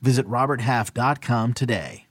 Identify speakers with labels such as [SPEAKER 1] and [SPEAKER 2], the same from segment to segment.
[SPEAKER 1] Visit RobertHalf.com today.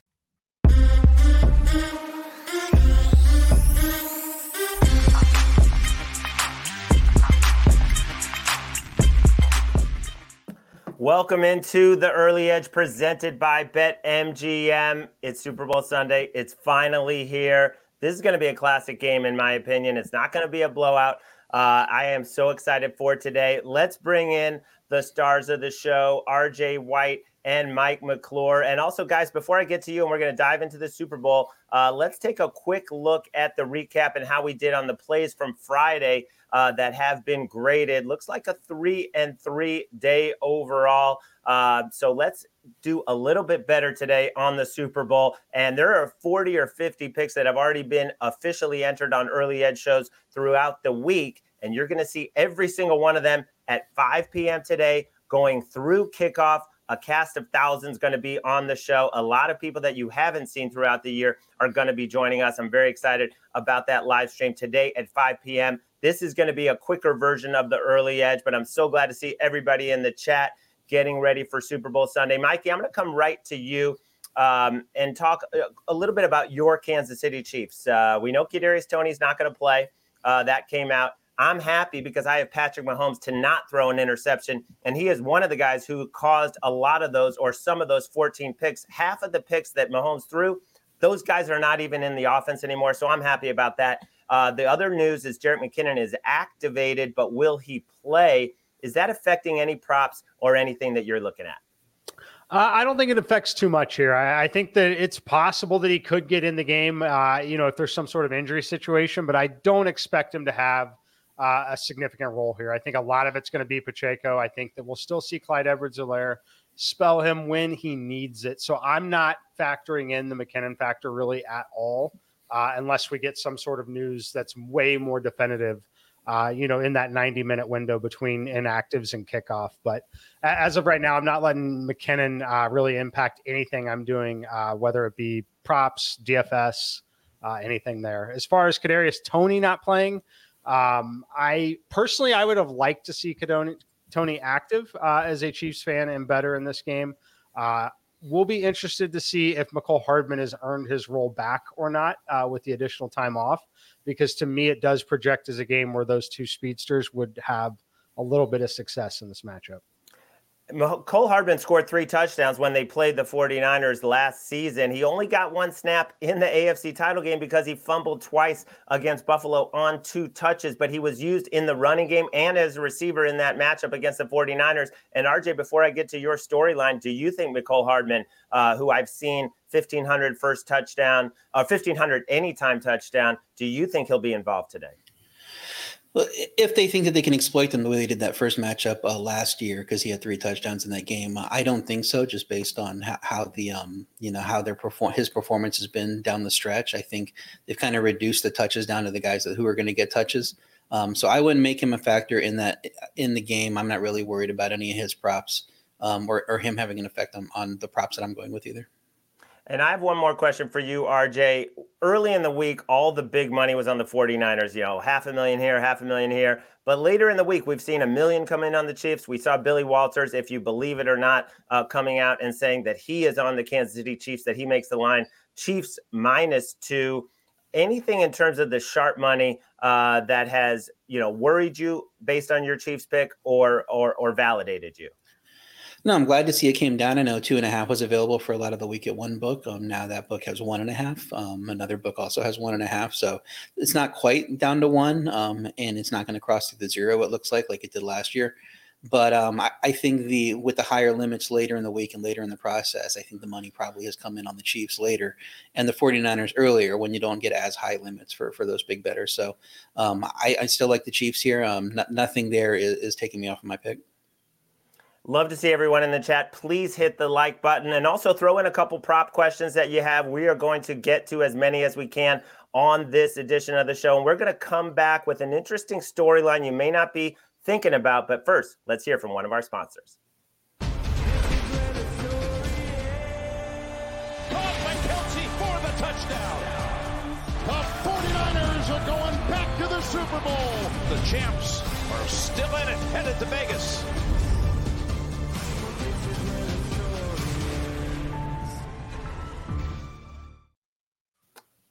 [SPEAKER 2] Welcome into the early edge presented by BetMGM. It's Super Bowl Sunday. It's finally here. This is going to be a classic game, in my opinion. It's not going to be a blowout. Uh, I am so excited for today. Let's bring in the stars of the show, RJ White and Mike McClure. And also, guys, before I get to you, and we're going to dive into the Super Bowl, uh, let's take a quick look at the recap and how we did on the plays from Friday uh, that have been graded. Looks like a three and three day overall. Uh, so let's do a little bit better today on the Super Bowl. And there are 40 or 50 picks that have already been officially entered on early edge shows throughout the week. And you're going to see every single one of them at 5 p.m. today going through kickoff. A cast of thousands going to be on the show. A lot of people that you haven't seen throughout the year are going to be joining us. I'm very excited about that live stream today at 5 p.m. This is going to be a quicker version of the early edge, but I'm so glad to see everybody in the chat getting ready for Super Bowl Sunday. Mikey, I'm going to come right to you um, and talk a, little bit about your Kansas City Chiefs. Uh, we know Kadarius Toney's not going to play. Uh, that came out. I'm happy because I have Patrick Mahomes to not throw an interception, and he is one of the guys who caused a lot of those or some of those 14 picks. Half of the picks that Mahomes threw, those guys are not even in the offense anymore. So I'm happy about that. Uh, the other news is Jerick McKinnon is activated, but will he play? Is that affecting any props or anything that you're looking at?
[SPEAKER 3] Uh, I don't think it affects too much here. I, I, think that it's possible that he could get in the game, uh, you know, if there's some sort of injury situation, but I don't expect him to have uh, a significant role here. I think a lot of it's going to be Pacheco. I think that we'll still see Clyde Edwards-Helaire spell him when he needs it. So I'm not factoring in the McKinnon factor really at all uh, unless we get some sort of news that's way more definitive. Uh, you know, in that 90 minute window between inactives and kickoff. But as of right now, I'm not letting McKinnon uh, really impact anything I'm doing, uh, whether it be props, DFS, uh, anything there. As far as Kadarius Toney not playing, um, I personally I would have liked to see Kadoni, Toney active uh, as a Chiefs fan and better in this game. Uh, we'll be interested to see if Mecole Hardman has earned his role back or not uh, with the additional time off, because to me, it does project as a game where those two speedsters would have a little bit of success in this matchup.
[SPEAKER 2] Cole Hardman scored three touchdowns when they played the 49ers last season. He only got one snap in the AFC title game because he fumbled twice against Buffalo on two touches, but he was used in the running game and as a receiver in that matchup against the 49ers. And RJ, before I get to your storyline, do you think Mecole Hardman, uh, who I've seen 1500 first touchdown, uh, 1500 anytime touchdown, do you think he'll be involved today?
[SPEAKER 4] If they think that they can exploit them the way they did that first matchup uh, last year, because he had three touchdowns in that game, uh, I don't think so. Just based on how, how the um, you know how their perform his performance has been down the stretch, I think they've kind of reduced the touches down to the guys that, who are going to get touches. Um, so I wouldn't make him a factor in that in the game. I'm not really worried about any of his props um, or, or him having an effect on, on the props that I'm going with either.
[SPEAKER 2] And I have one more question for you, RJ. Early in the week, all the big money was on the 49ers, you know, half a million here, half a million here. But later in the week, we've seen a million come in on the Chiefs. We saw Billy Walters, if you believe it or not, uh, coming out and saying that he is on the Kansas City Chiefs, that he makes the line Chiefs minus two. Anything in terms of the sharp money uh, that has, you know, worried you based on your Chiefs pick or or or validated you?
[SPEAKER 4] No, I'm glad to see it came down. I know two and a half was available for a lot of the week at one book. Um, now that book has one and a half. Um, another book also has one and a half. So it's not quite down to one, um, and it's not going to cross to the zero. It looks like like it did last year. But um, I, I, think the with the higher limits later in the week and later in the process, I think the money probably has come in on the Chiefs later and the 49ers earlier when you don't get as high limits for for those big bettors. So um, I, I, still like the Chiefs here. Um, nothing there is, is taking me off of my pick.
[SPEAKER 2] Love to see everyone in the chat. Please hit the like button and also throw in a couple prop questions that you have. We are going to get to as many as we can on this edition of the show. And we're going to come back with an interesting storyline you may not be thinking about. But first, let's hear from one of our sponsors.
[SPEAKER 5] Caught by Kelce for the touchdown. The 49ers are going back to the Super Bowl. The champs are still in it, headed to Vegas.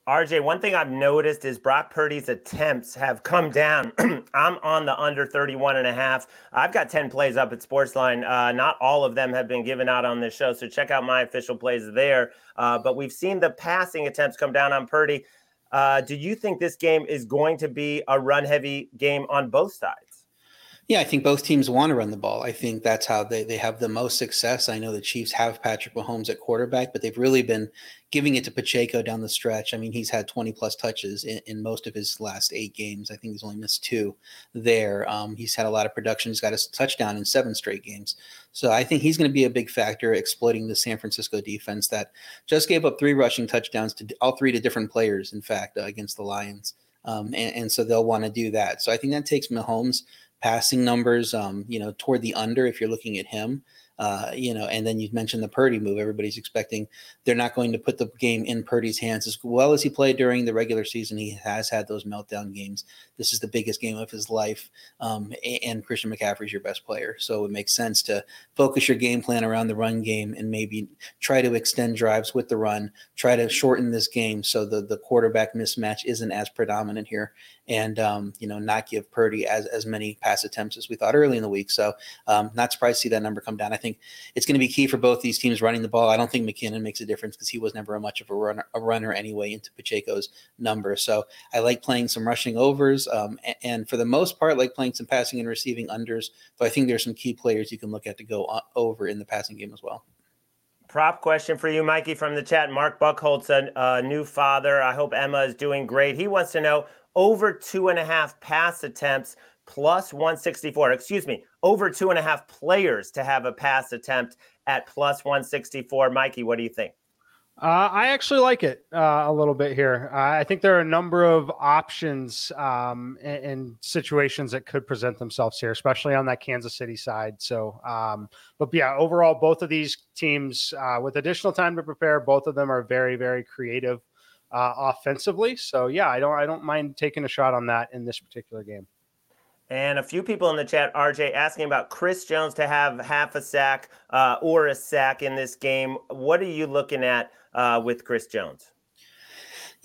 [SPEAKER 2] RJ, one thing I've noticed is Brock Purdy's attempts have come down. I'm on the under 31 and a half. I've got 10 plays up at Sportsline. Uh, not all of them have been given out on this show, so check out my official plays there. Uh, but we've seen the passing attempts come down on Purdy. Uh, do you think this game is going to be a run heavy game on both sides?
[SPEAKER 4] Yeah, I think both teams want to run the ball. I think that's how they, they have the most success. I know the Chiefs have Patrick Mahomes at quarterback, but they've really been giving it to Pacheco down the stretch. I mean, he's had 20 plus touches in, in most of his last eight games. I think he's only missed two there. Um, he's had a lot of production. He's got a touchdown in seven straight games. So I think he's going to be a big factor exploiting the San Francisco defense that just gave up three rushing touchdowns to all three to different players, in fact, uh, against the Lions. Um, and, and so they'll want to do that. So I think that takes Mahomes passing numbers, um, you know, toward the under if you're looking at him. Uh, you know, and then you've mentioned the Purdy move. Everybody's expecting they're not going to put the game in Purdy's hands as well as he played during the regular season. He has had those meltdown games. This is the biggest game of his life, um, and Christian McCaffrey is your best player, so it makes sense to focus your game plan around the run game and maybe try to extend drives with the run. Try to shorten this game so the the quarterback mismatch isn't as predominant here, and um, you know not give Purdy as as many pass attempts as we thought early in the week. So um, not surprised to see that number come down. I think it's going to be key for both these teams running the ball. I don't think McKinnon makes a difference because he was never a much of a runner, a runner anyway into Pacheco's number. So I like playing some rushing overs, um, and, and, for the most part, like playing some passing and receiving unders. But I think there's some key players you can look at to go over in the passing game as well.
[SPEAKER 2] Prop question for you, Mikey, from the chat. Mark Buckholtz, a, a new father. I hope Emma is doing great. He wants to know over two and a half pass attempts plus 164. Excuse me, over two and a half players to have a pass attempt at plus 164. Mikey, what do you think?
[SPEAKER 3] Uh, I actually like it uh, a little bit here. Uh, I think there are a number of options um, and, and, situations that could present themselves here, especially on that Kansas City side. So, um, but yeah, overall, both of these teams, uh, with additional time to prepare, both of them are very, very creative uh, offensively. So, yeah, I don't, I don't mind taking a shot on that in this particular game.
[SPEAKER 2] And a few people in the chat, RJ, asking about Chris Jones to have half a sack uh, or a sack in this game. What are you looking at uh, with Chris Jones?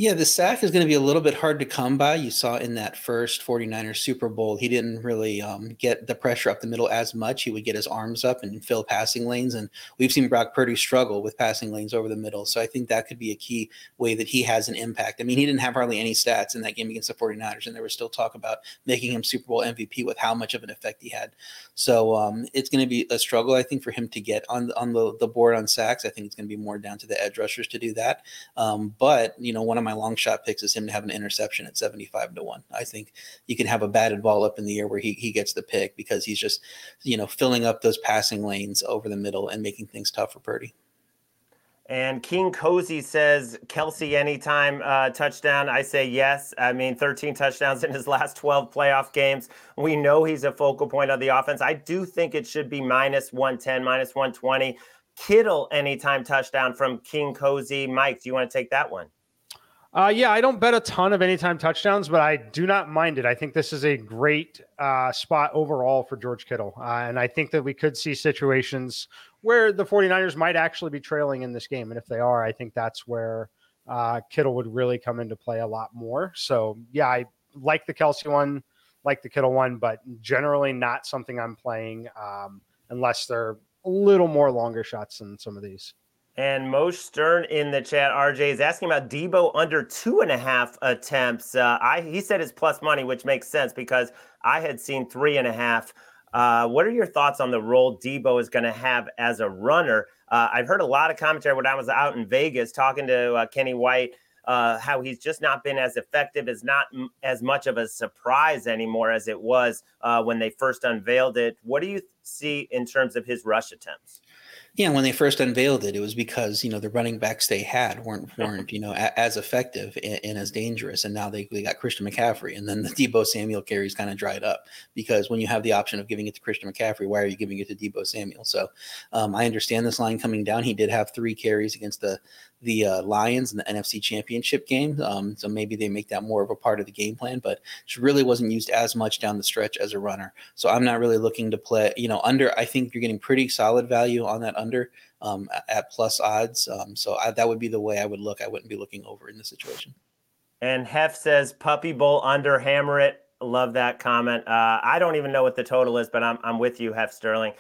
[SPEAKER 4] Yeah, the sack is going to be a little bit hard to come by. You saw in that first 49ers Super Bowl, he didn't really um, get the pressure up the middle as much. He would get his arms up and fill passing lanes. And we've seen Brock Purdy struggle with passing lanes over the middle. So I think that could be a key way that he has an impact. I mean, he didn't have hardly any stats in that game against the 49ers, and there was still talk about making him Super Bowl MVP with how much of an effect he had. So um, it's going to be a struggle, I think, for him to get on, on the, the board on sacks. I think it's going to be more down to the edge rushers to do that. Um, but, you know, one of my long shot picks is him to have an interception at 75 to 1. I think you can have a batted ball up in the air where he, he gets the pick because he's just, you know, filling up those passing lanes over the middle and making things tough for Purdy.
[SPEAKER 2] And King Cozy says Kelce, anytime uh, touchdown. I say yes. I mean, 13 touchdowns in his last 12 playoff games. We know he's a focal point of the offense. I do think it should be minus 110, minus 120. Kittle anytime touchdown from King Cozy. Mike, do you want to take that one?
[SPEAKER 3] Uh, yeah, I don't bet a ton of anytime touchdowns, but I do not mind it. I think this is a great uh, spot overall for George Kittle. Uh, and I think that we could see situations where the 49ers might actually be trailing in this game. And if they are, I think that's where uh, Kittle would really come into play a lot more. So, yeah, I like the Kelce one, like the Kittle one, but generally not something I'm playing um, unless they're a little more longer shots than some of these.
[SPEAKER 2] And Mo Stern in the chat, RJ is asking about Deebo under two and a half attempts. Uh, I he said it's plus money, which makes sense because I had seen three and a half. Uh, what are your thoughts on the role Deebo is going to have as a runner? Uh, I've heard a lot of commentary when I was out in Vegas talking to uh, Kenny White uh, how he's just not been as effective, is not m- as much of a surprise anymore as it was uh, when they first unveiled it. What do you see in terms of his rush attempts?
[SPEAKER 4] Yeah, when they first unveiled it, it was because you know the running backs they had weren't weren't you know a, as effective and, and, as dangerous, and now they, they got Christian McCaffrey, and then the Deebo Samuel carries kind of dried up because when you have the option of giving it to Christian McCaffrey, why are you giving it to Deebo Samuel? So um, I understand this line coming down. He did have three carries against the the uh, Lions in the NFC Championship game. Um, so maybe they make that more of a part of the game plan, but she really wasn't used as much down the stretch as a runner. So I'm not really looking to play, you know, under. I think you're getting pretty solid value on that under um, at plus odds. Um, so I, that would be the way I would look. I wouldn't be looking over in this situation.
[SPEAKER 2] And Hef says Puppy Bowl under, hammer it. Love that comment. Uh, I don't even know what the total is, but I'm, I'm with you, Hef Sterling.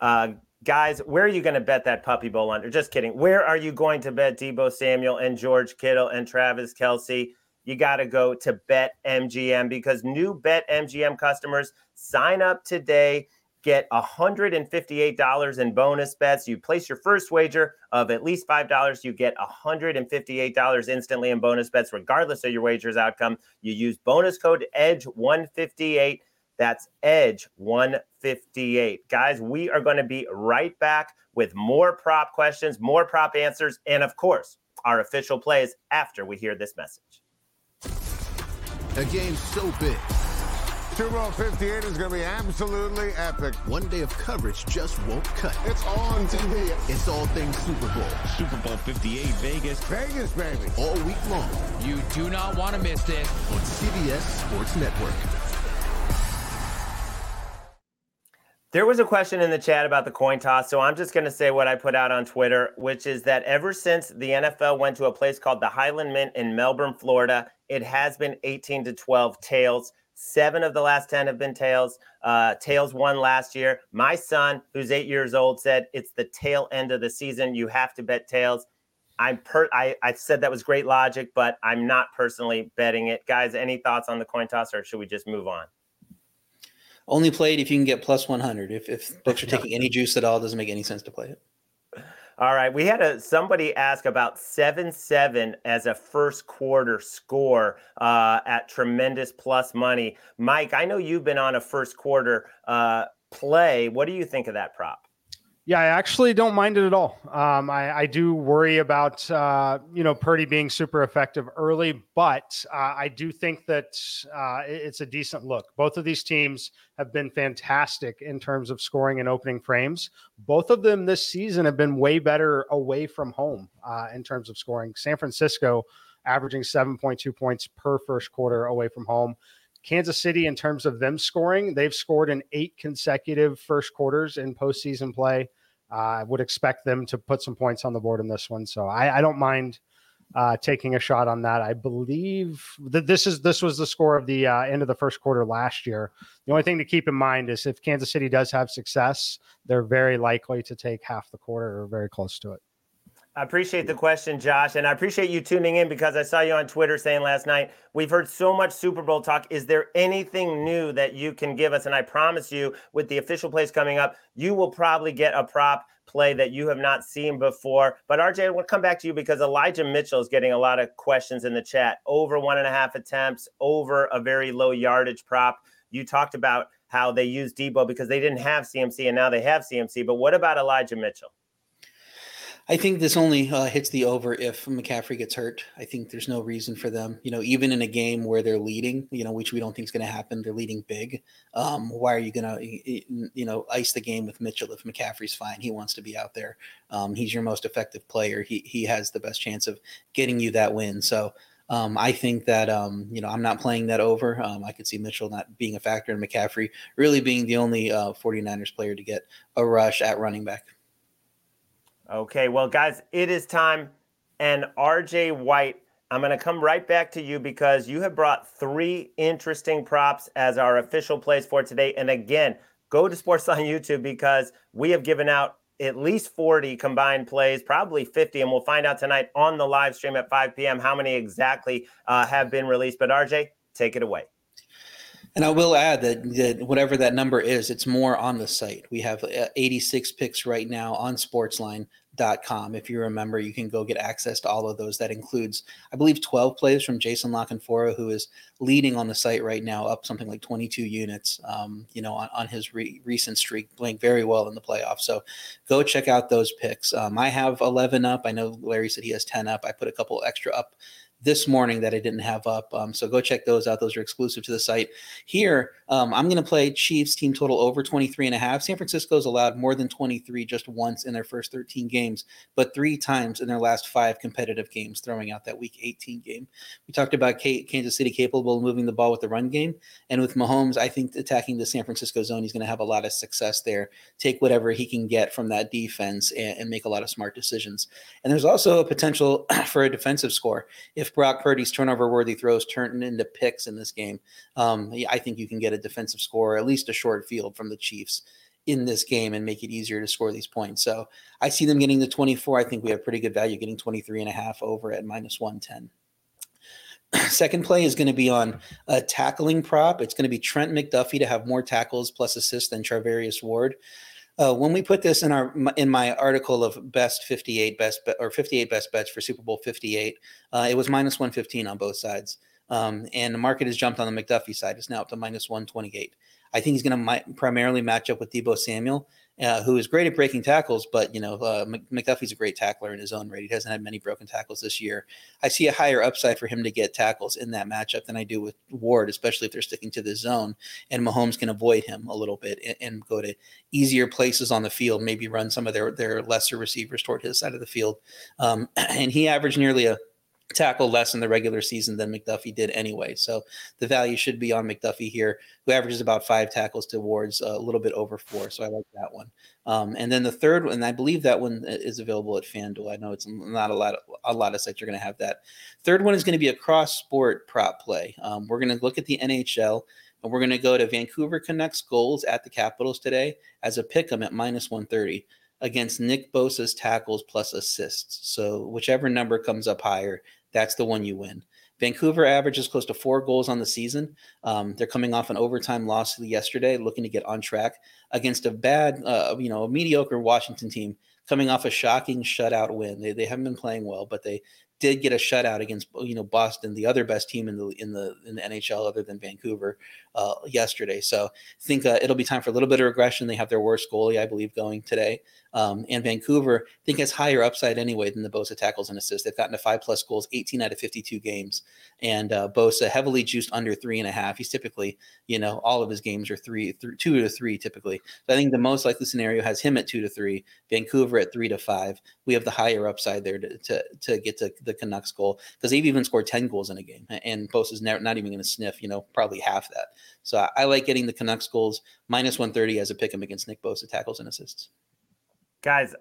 [SPEAKER 2] Uh, guys, where are you going to bet that Puppy Bowl under? Just kidding. Where are you going to bet Deebo Samuel and George Kittle and Travis Kelce? You got to go to Bet MGM because new BetMGM customers sign up today, get $158 in bonus bets. You place your first wager of at least $5, you get $158 instantly in bonus bets, regardless of your wager's outcome. You use bonus code EDGE158 that's Edge 158. Guys, we are going to be right back with more prop questions, more prop answers, and of course, our official plays after we hear this message.
[SPEAKER 6] A game so big.
[SPEAKER 7] Super Bowl 58 is going to be absolutely epic.
[SPEAKER 6] One day of coverage just won't cut.
[SPEAKER 7] It's on TV.
[SPEAKER 6] It's all things Super Bowl.
[SPEAKER 8] Super Bowl 58 Vegas.
[SPEAKER 7] Vegas, baby.
[SPEAKER 6] All week long.
[SPEAKER 9] You do not want to miss this.
[SPEAKER 6] On CBS Sports Network.
[SPEAKER 2] There was a question in the chat about the coin toss, so I'm just going to say what I put out on Twitter, which is that ever since the NFL went to a place called the Highland Mint in Melbourne, Florida, it has been 18 to 12 tails. Seven of the last 10 have been tails. Uh, tails won last year. My son, who's eight years old, said it's the tail end of the season. You have to bet tails. I'm per I, I said that was great logic, but I'm not personally betting it. Guys, any thoughts on the coin toss or should we just move on?
[SPEAKER 4] Only play it if you can get plus 100. If, if books are taking any juice at all, doesn't make any sense to play it.
[SPEAKER 2] All right. We had a somebody ask about 7 7 as a first quarter score uh, at tremendous plus money. Mike, I know you've been on a first quarter uh, play. What do you think of that prop?
[SPEAKER 3] Yeah, I actually don't mind it at all. Um, I, I, do worry about uh, you know Purdy being super effective early, but uh, I do think that uh, it's a decent look. Both of these teams have been fantastic in terms of scoring and opening frames. Both of them this season have been way better away from home uh, in terms of scoring. San Francisco averaging 7.2 points per first quarter away from home. Kansas City, in terms of them scoring, they've scored in eight consecutive first quarters in postseason play. I would expect them to put some points on the board in this one, so I, I don't mind uh, taking a shot on that. I believe that this is this was the score of the uh, end of the first quarter last year. The only thing to keep in mind is if Kansas City does have success, they're very likely to take half the quarter or very close to it.
[SPEAKER 2] I appreciate the question, Josh, and I appreciate you tuning in because I saw you on Twitter saying last night, we've heard so much Super Bowl talk. Is there anything new that you can give us? And I promise you, with the official plays coming up, you will probably get a prop play that you have not seen before. But RJ, I want to come back to you because Elijah Mitchell is getting a lot of questions in the chat over one and a half attempts, over a very low yardage prop. You talked about how they used Deebo because they didn't have CMC and now they have CMC. But what about Elijah Mitchell?
[SPEAKER 4] I think this only uh, hits the over if McCaffrey gets hurt. I think there's no reason for them, you know, even in a game where they're leading, you know, which we don't think is going to happen. They're leading big. Um, why are you going to, you know, ice the game with Mitchell if McCaffrey's fine? He wants to be out there. Um, he's your most effective player. He he has the best chance of getting you that win. So. Um, I think that um, you know I'm not playing that over. Um, I could see Mitchell not being a factor and McCaffrey really being the only uh, 49ers player to get a rush at running back.
[SPEAKER 2] Okay, well, guys, it is time. And RJ White, I'm going to come right back to you because you have brought three interesting props as our official plays for today. And again, go to Sportsline YouTube because we have given out at least 40 combined plays, probably 50, and we'll find out tonight on the live stream at 5 p.m. how many exactly uh, have been released. But RJ, take it away.
[SPEAKER 4] And I will add that, that, whatever that number is, it's more on the site. We have uh, 86 picks right now on sportsline.com. If you remember, you can go get access to all of those. That includes, I believe, 12 plays from Jason La Canfora, who is leading on the site right now, up something like 22 units, um, you know, on, on his re- recent streak, playing very well in the playoffs. So go check out those picks. Um, I have 11 up. I know Larry said he has 10 up. I put a couple extra up this morning that I didn't have up. Um, so go check those out. Those are exclusive to the site. Here, um, I'm going to play Chiefs team total over 23 and a half. San Francisco's allowed more than 23 just once in their first 13 games, but three times in their last five competitive games, throwing out that week 18 game. We talked about Kansas City capable of moving the ball with the run game. And with Mahomes, I think attacking the San Francisco zone, he's going to have a lot of success there. Take whatever he can get from that defense and, and make a lot of smart decisions. And there's also a potential for a defensive score. If Brock Purdy's turnover worthy throws turn into picks in this game, um, I think you can get defensive score, at least a short field from the Chiefs in this game and make it easier to score these points. So I see them getting the 24. I think we have pretty good value getting 23 and a half over at minus 110. Second play is going to be on a tackling prop. It's going to be Trent McDuffie to have more tackles plus assists than Charvarius Ward. Uh, when we put this in our in my article of best 58 best be, or 58 best bets for Super Bowl 58, uh, it was minus 115 on both sides. Um, and the market has jumped on the McDuffie side. It's now up to minus 128. I think he's going to primarily match up with Deebo Samuel, uh, who is great at breaking tackles, but you know uh, McDuffie's a great tackler in his own right. He hasn't had many broken tackles this year. I see a higher upside for him to get tackles in that matchup than I do with Ward, especially if they're sticking to the zone and Mahomes can avoid him a little bit and, and go to easier places on the field, maybe run some of their their lesser receivers toward his side of the field. Um, and he averaged nearly a tackle less in the regular season than McDuffie did anyway. So the value should be on McDuffie here, who averages about five tackles towards a little bit over four. So I like that one. Um, and then the third one, I believe that one is available at FanDuel. I know it's not a lot of a lot of sites are going to have that. Third one is going to be a cross sport prop play. Um, we're going to look at the NHL. And we're going to go to Vancouver Canucks goals at the Capitals today as a pick 'em at minus 130 against Nick Bosa's tackles plus assists. So whichever number comes up higher, that's the one you win. Vancouver averages close to four goals on the season. Um, they're coming off an overtime loss yesterday, looking to get on track against a bad, uh, you know, a mediocre Washington team coming off a shocking shutout win. They, they haven't been playing well, but they did get a shutout against you know Boston, the other best team in the in the in the NHL other than Vancouver uh, yesterday. So I think uh, it'll be time for a little bit of regression. They have their worst goalie, I believe, going today. Um, and Vancouver, I think, has higher upside anyway than the Bosa tackles and assists. They've gotten to five plus goals, 18 out of 52 games. And uh, Bosa heavily juiced under three and a half. He's typically, you know, all of his games are three, th- two to three typically. So I think the most likely scenario has him at two to three, Vancouver at three to five. We have the higher upside there to, to, to get to the Canucks goal because they've even scored 10 goals in a game. And Bosa's never, not even going to sniff, you know, probably half that. So I, I like getting the Canucks goals minus 130 as a pick 'em against Nick Bosa tackles and assists.
[SPEAKER 2] Guys,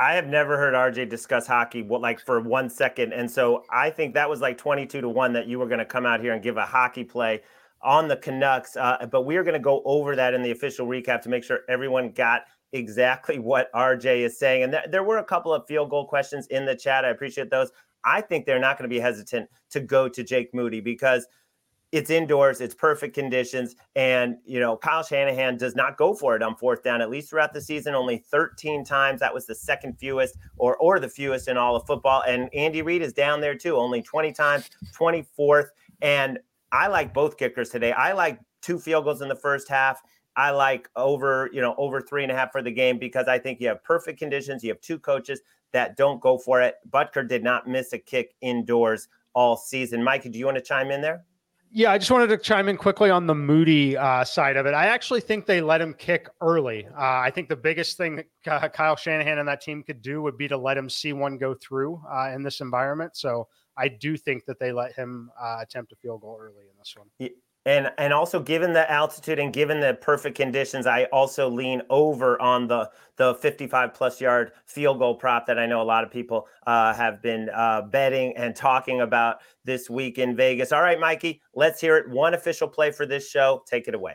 [SPEAKER 2] I have never heard RJ discuss hockey like for one second. And so I think that was like 22 to 1 that you were going to come out here and give a hockey play on the Canucks. Uh, but we are going to go over that in the official recap to make sure everyone got exactly what RJ is saying. And th- there were a couple of field goal questions in the chat. I appreciate those. I think they're not going to be hesitant to go to Jake Moody because it's indoors, it's perfect conditions, and you know Kyle Shanahan does not go for it on fourth down. At least throughout the season, only 13 times. That was the second fewest, or or the fewest in all of football. And Andy Reid is down there too, only 20 times, 24th. And I like both kickers today. I like two field goals in the first half. I like over, you know, over three and a half for the game because I think you have perfect conditions. You have two coaches that don't go for it. Butker did not miss a kick indoors all season. Mikey, do you want to chime in there?
[SPEAKER 3] Yeah, I just wanted to chime in quickly on the Moody uh, side of it. I actually think they let him kick early. Uh, I think the biggest thing that Kyle Shanahan and that team could do would be to let him see one go through uh, in this environment. So I do think that they let him uh, attempt a field goal early in this one.
[SPEAKER 2] And and also given the altitude and given the perfect conditions, I also lean over on the the 55 plus yard field goal prop that I know a lot of people uh, have been uh, betting and talking about this week in Vegas. All right, Mikey, let's hear it. One official play for this show. Take it away.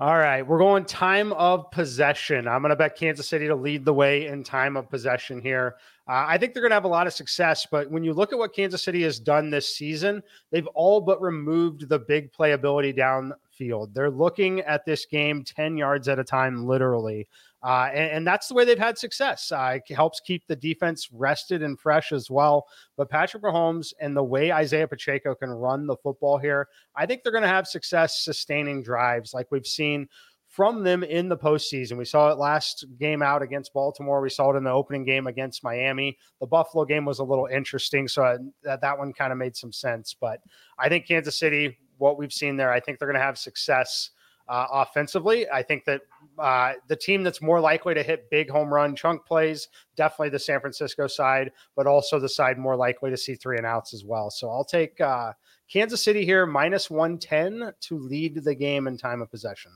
[SPEAKER 3] All right, we're going time of possession. I'm going to bet Kansas City to lead the way in time of possession here. Uh, I think they're going to have a lot of success, but when you look at what Kansas City has done this season, they've all but removed the big playability downfield. They're looking at this game 10 yards at a time, literally. Uh, and, and, that's the way they've had success. Uh, it helps keep the defense rested and fresh as well. But Patrick Mahomes and the way Isaiah Pacheco can run the football here, I think they're going to have success sustaining drives like we've seen from them in the postseason. We saw it last game out against Baltimore. We saw it in the opening game against Miami. The Buffalo game was a little interesting, so I, that, that one kind of made some sense. But I think Kansas City, what we've seen there, I think they're going to have success uh, offensively. I think that uh, the team that's more likely to hit big home run chunk plays, definitely the San Francisco side, but also the side more likely to see three and outs as well. So I'll take uh, Kansas City here minus 110 to lead the game in time of possession.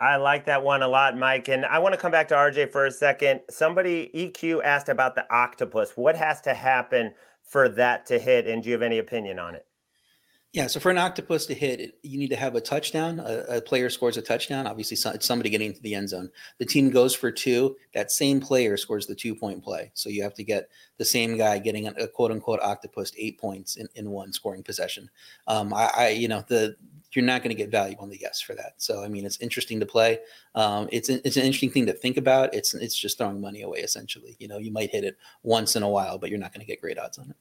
[SPEAKER 2] I like that one a lot, Mike. And I want to come back to RJ for a second. Somebody, EQ, asked about the octopus. What has to happen for that to hit? And do you have any opinion on it?
[SPEAKER 4] Yeah, so for an octopus to hit, you need to have a touchdown. A, a, player scores a touchdown. Obviously, it's somebody getting into the end zone. The team goes for two. That same player scores the two point play. So you have to get the same guy getting a, a quote unquote octopus eight points in, in one scoring possession. Um, I, I, you know, the you're not going to get value on the yes for that. So I mean, it's interesting to play. Um, it's an, it's an interesting thing to think about. It's it's just throwing money away essentially. You know, you might hit it once in a while, but you're not going to get great odds on it.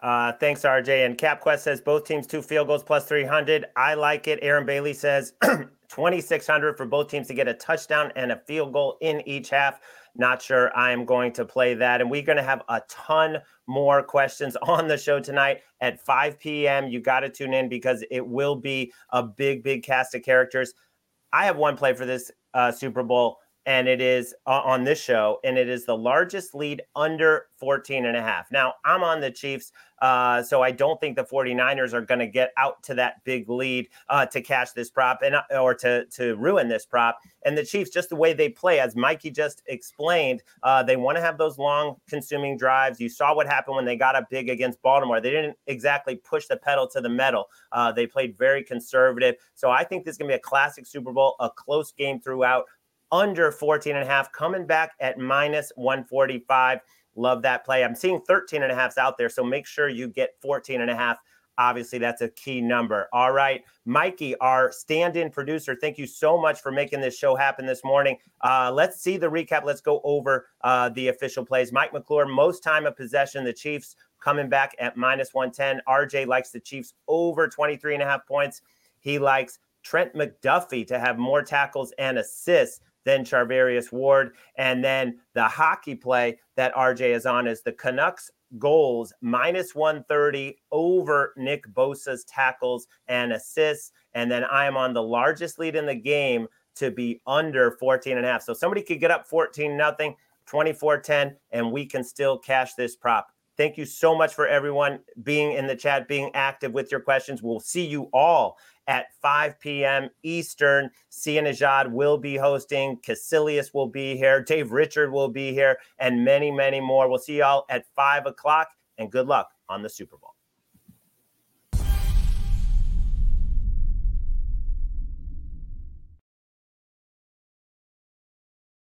[SPEAKER 2] Uh, thanks, RJ. And CapQuest says both teams two field goals plus 300. I like it. Aaron Bailey says 2,600 for both teams to get a touchdown and a field goal in each half. Not sure I am going to play that. And we're going to have a ton more questions on the show tonight at 5 p.m. You got to tune in because it will be a big, big cast of characters. I have one play for this uh, Super Bowl and it is uh, on this show and it is the largest lead under 14 and a half. Now i'm on the chiefs uh, so i don't think the 49ers are going to get out to that big lead uh, to cash this prop and uh, or to to ruin this prop. And the chiefs just the way they play as mikey just explained uh, they want to have those long consuming drives. You saw what happened when they got up big against baltimore. They didn't exactly push the pedal to the metal uh, they played very conservative. So i think this is going to be a classic super bowl a close game throughout under 14 and a half, coming back at minus 145. Love that play. I'm seeing 13 and a halfs out there, so make sure you get 14 and a half. Obviously, that's a key number. All right. Mikey, our stand in producer, thank you so much for making this show happen this morning. Uh, let's see the recap. Let's go over uh, the official plays. Mike McClure, most time of possession, the Chiefs coming back at minus 110. RJ likes the Chiefs over 23 and a half points. He likes Trent McDuffie to have more tackles and assists then Charvarius Ward. And then the hockey play that RJ is on is the Canucks goals minus 130 over Nick Bosa's tackles and assists. And then I am on the largest lead in the game to be under 14 and a half. So somebody could get up 14 nothing, 24 10, and we can still cash this prop. Thank you so much for everyone being in the chat, being active with your questions. We'll see you all at 5 p.m. Eastern. Sia Nejad will be hosting. Cassilius will be here. Dave Richard will be here, and many, many more. We'll see y'all at 5 o'clock, and good luck on the Super Bowl.